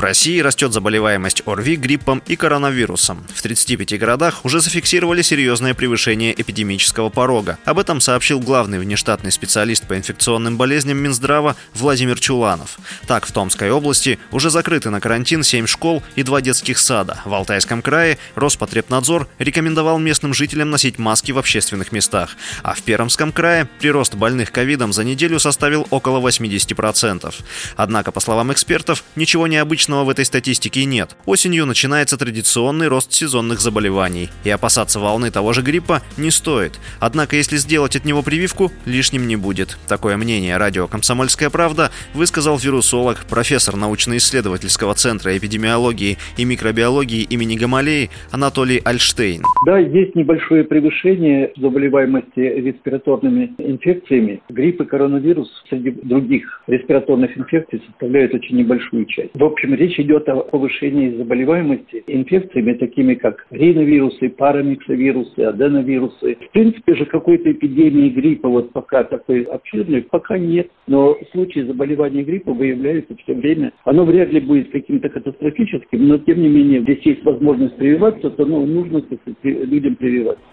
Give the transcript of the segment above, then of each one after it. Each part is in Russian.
В России растет заболеваемость ОРВИ, гриппом и коронавирусом. В 35 городах уже зафиксировали серьезное превышение эпидемического порога. Об этом сообщил главный внештатный специалист по инфекционным болезням Минздрава Владимир Чуланов. Так, в Томской области уже закрыты на карантин 7 школ и 2 детских сада. В Алтайском крае Роспотребнадзор рекомендовал местным жителям носить маски в общественных местах. А в Пермском крае прирост больных ковидом за неделю составил около 80%. Однако, по словам экспертов, ничего необычного необычного в этой статистике нет. Осенью начинается традиционный рост сезонных заболеваний, и опасаться волны того же гриппа не стоит. Однако, если сделать от него прививку, лишним не будет. Такое мнение радио «Комсомольская правда» высказал вирусолог, профессор научно-исследовательского центра эпидемиологии и микробиологии имени Гамалеи Анатолий Альштейн. Да, есть небольшое превышение заболеваемости респираторными инфекциями. Грипп и коронавирус среди других респираторных инфекций составляют очень небольшую часть. В общем, речь идет о повышении заболеваемости инфекциями, такими как риновирусы, парамиксовирусы, аденовирусы. В принципе же какой-то эпидемии гриппа вот пока такой обширной, пока нет. Но случаи заболевания гриппа выявляются все время. Оно вряд ли будет каким-то катастрофическим, но тем не менее здесь есть возможность прививаться, то ну, нужно сказать, людям прививаться.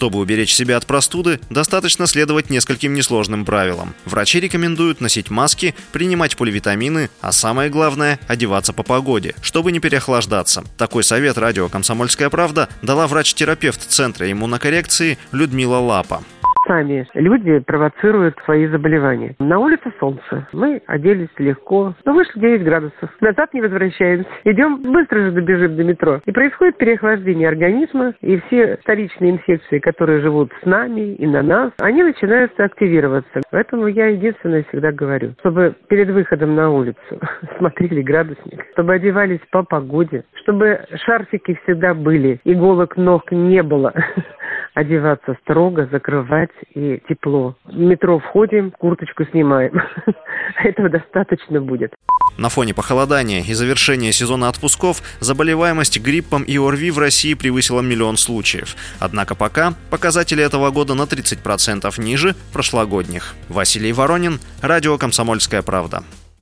Чтобы уберечь себя от простуды, достаточно следовать нескольким несложным правилам. Врачи рекомендуют носить маски, принимать поливитамины, а самое главное – одеваться по погоде, чтобы не переохлаждаться. Такой совет радио «Комсомольская правда» дала врач-терапевт Центра иммунокоррекции Людмила Лапа сами люди провоцируют свои заболевания. На улице солнце. Мы оделись легко. Но вышли 9 градусов. Назад не возвращаемся. Идем, быстро же добежим до метро. И происходит переохлаждение организма. И все вторичные инфекции, которые живут с нами и на нас, они начинают активироваться. Поэтому я единственное всегда говорю, чтобы перед выходом на улицу смотрели градусник, чтобы одевались по погоде, чтобы шарфики всегда были, иголок ног не было, одеваться строго, закрывать и тепло. В метро входим, курточку снимаем. Этого достаточно будет. На фоне похолодания и завершения сезона отпусков заболеваемость гриппом и ОРВИ в России превысила миллион случаев. Однако пока показатели этого года на 30% ниже прошлогодних. Василий Воронин, Радио «Комсомольская правда».